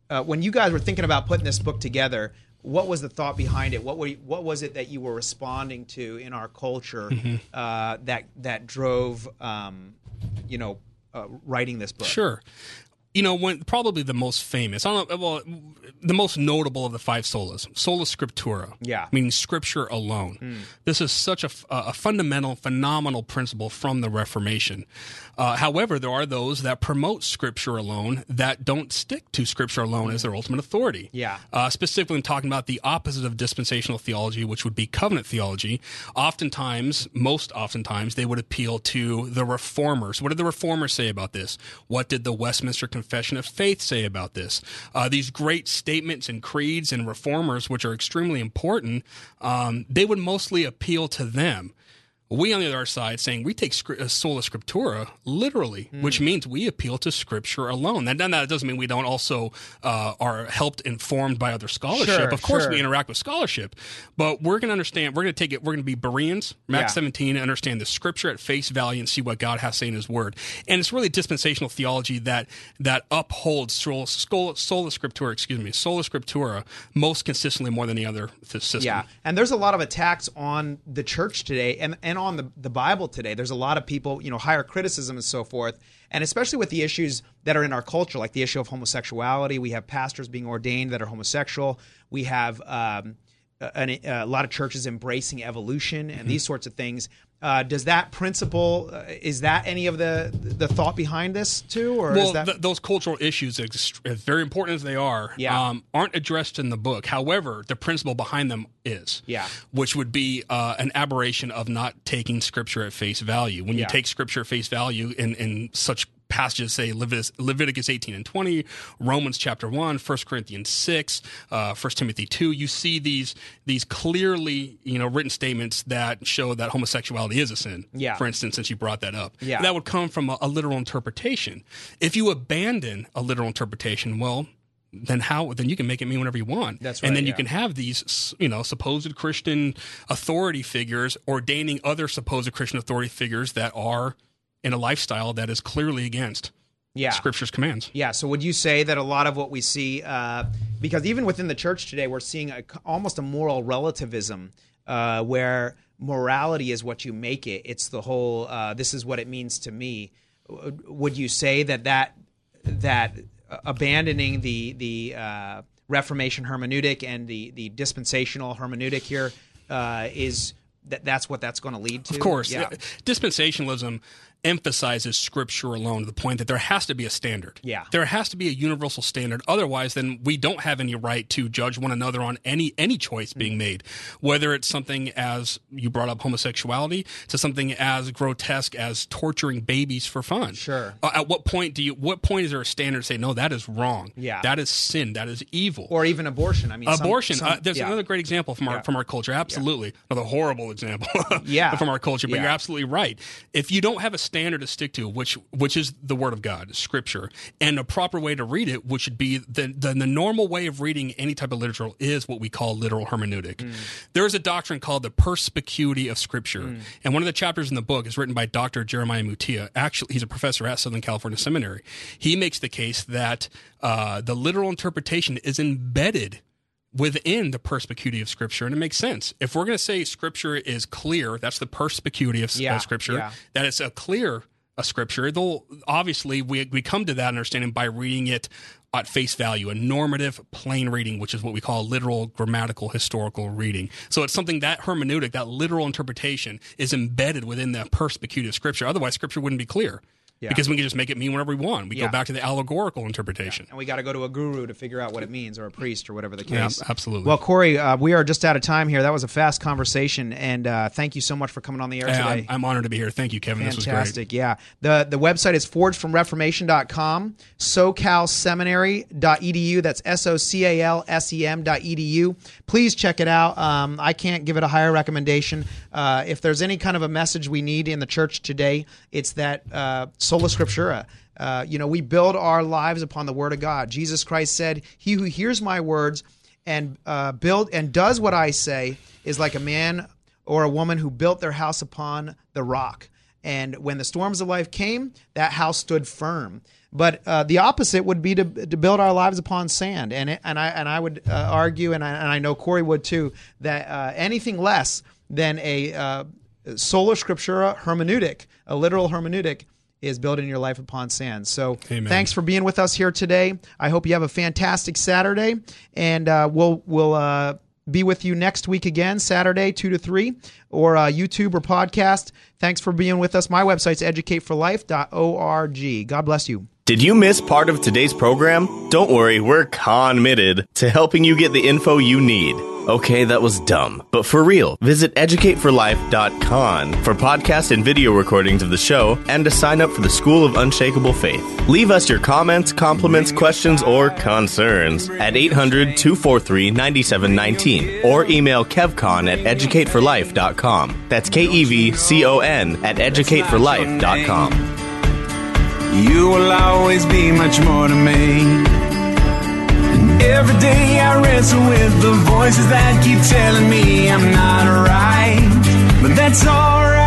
uh, when you guys were thinking about putting this book together, what was the thought behind it? What were you, what was it that you were responding to in our culture Mhm. uh, that that drove um, you know uh, writing this book? Sure. You know, when probably the most famous, I don't know, well, the most notable of the five solas, sola scriptura. Yeah. Meaning scripture alone. Hmm. This is such a, a fundamental, phenomenal principle from the Reformation. Uh, however, there are those that promote scripture alone that don't stick to scripture alone as their ultimate authority. Yeah. Uh, specifically, I'm talking about the opposite of dispensational theology, which would be covenant theology. Oftentimes, most oftentimes, they would appeal to the reformers. What did the reformers say about this? What did the Westminster Confession of Faith say about this? Uh, these great statements and creeds and reformers, which are extremely important, um, they would mostly appeal to them. We on the other side saying we take scri- uh, sola scriptura literally, which means we appeal to scripture alone. That, that doesn't mean we don't also uh, are helped informed by other scholarship. Sure, of course, sure. we interact with scholarship, but we're going to understand. We're going to take it. We're going to be Bereans, Acts Yeah. 17, and understand the scripture at face value and see what God has to say in His Word. And it's really dispensational theology that that upholds sola, sola, sola scriptura. Excuse me, sola scriptura most consistently more than any other system. Yeah, and there's a lot of attacks on the church today, and and on the the Bible today. There's a lot of people, you know, higher criticism and so forth, and especially with the issues that are in our culture, like the issue of homosexuality. We have pastors being ordained that are homosexual. We have um, a, a lot of churches embracing evolution and these sorts of things. Uh, does that principle uh, is that any of the the thought behind this too, or well, is that th- those cultural issues, as very important as they are, Yeah. um, aren't addressed in the book. However, the principle behind them is, Yeah. which would be uh, an aberration of not taking Scripture at face value. When you Yeah. take Scripture at face value in, in such passages, say Leviticus, Leviticus 18 and 20, Romans chapter 1, 1 Corinthians 6, uh, 1 Timothy 2, you see these these clearly you know written statements that show that homosexuality is a sin. Yeah. For instance, since you brought that up. Yeah. That would come from a, a literal interpretation. If you abandon a literal interpretation, well, then how? Then you can make it mean whatever you want. That's right. And then you yeah. can have these, you know, supposed Christian authority figures ordaining other supposed Christian authority figures that are in a lifestyle that is clearly against Yeah. Scripture's commands. Yeah. So would you say that a lot of what we see, uh, because even within the church today, we're seeing a, almost a moral relativism uh, where morality is what you make it. It's the whole. Uh, this is what it means to me. Would you say that that that abandoning the the uh, Reformation hermeneutic and the the dispensational hermeneutic here uh, is that that's what that's going to lead to? Of course, Yeah. uh, dispensationalism emphasizes scripture alone to the point that there has to be a standard. Yeah. There has to be a universal standard. Otherwise, then we don't have any right to judge one another on any any choice Mm. being made. Whether it's something as you brought up homosexuality to something as grotesque as torturing babies for fun. Sure. Uh, at what point do you what point is there a standard to say no that is wrong? Yeah. That is sin. That is evil. Or even abortion. I mean, abortion. some- uh, there's yeah. another great example from our Yeah. from our culture. Absolutely, another horrible example. Yeah. from our culture. But Yeah. you're absolutely right. If you don't have a standard to stick to, which which is the Word of God, Scripture, and a proper way to read it, which should be the the, the normal way of reading any type of literature, is what we call literal hermeneutic. Mm. There is a doctrine called the perspicuity of Scripture, Mm. and one of the chapters in the book is written by Dr. Jeremiah Mutie. Actually, he's a professor at Southern California Seminary. He makes the case that uh, the literal interpretation is embedded within the perspicuity of Scripture, and it makes sense. If we're going to say Scripture is clear, that's the perspicuity of, Yeah, of Scripture. yeah. That it's a clear a Scripture. Though obviously we we come to that understanding by reading it at face value, a normative, plain reading, which is what we call literal, grammatical, historical reading. So it's something that hermeneutic, that literal interpretation, is embedded within the perspicuity of Scripture. Otherwise, Scripture wouldn't be clear. Yeah. Because we can just make it mean whatever we want. We Yeah. go back to the allegorical interpretation. and we got to go to a guru to figure out what it means, or a priest, or whatever the Yeah, case. absolutely. Well, Corey, uh, we are just out of time here. That was a fast conversation, and uh, thank you so much for coming on the air today. I'm, I'm honored to be here. Thank you, Kevin. This was great. Fantastic, yeah. The the website is forgedfromreformation.com, socalseminary.edu. That's S O C A L S E M dot edu. Please check it out. Um, I can't give it a higher recommendation. Uh, if there's any kind of a message we need in the church today, it's that uh, sola scriptura. Uh, you know, we build our lives upon the word of God. Jesus Christ said, "He who hears my words and uh, build and does what I say is like a man or a woman who built their house upon the rock." And when the storms of life came, that house stood firm. But uh, the opposite would be to, to build our lives upon sand. And it, and I and I would uh, argue, and I, and I know Corey would too, that uh, anything less than a uh, sola scriptura hermeneutic, a literal hermeneutic, is building your life upon sand. So Amen. thanks for being with us here today. I hope you have a fantastic Saturday, and uh, we'll we'll. Uh, be with you next week again, Saturday, 2 to 3, or uh, YouTube or podcast. Thanks for being with us. My website's educateforlife.org. God bless you. Did you miss part of today's program? Don't worry, we're committed to helping you get the info you need. Okay, that was dumb. But for real, visit educateforlife.con for podcast and video recordings of the show and to sign up for the School of Unshakable Faith. Leave us your comments, compliments, questions, or concerns at 800 243 9719 or email kevcon at educateforlife.com. That's K E V C O N at educateforlife.com. You will always be much more to me. Every day I wrestle with the voices that keep telling me I'm not right. But that's all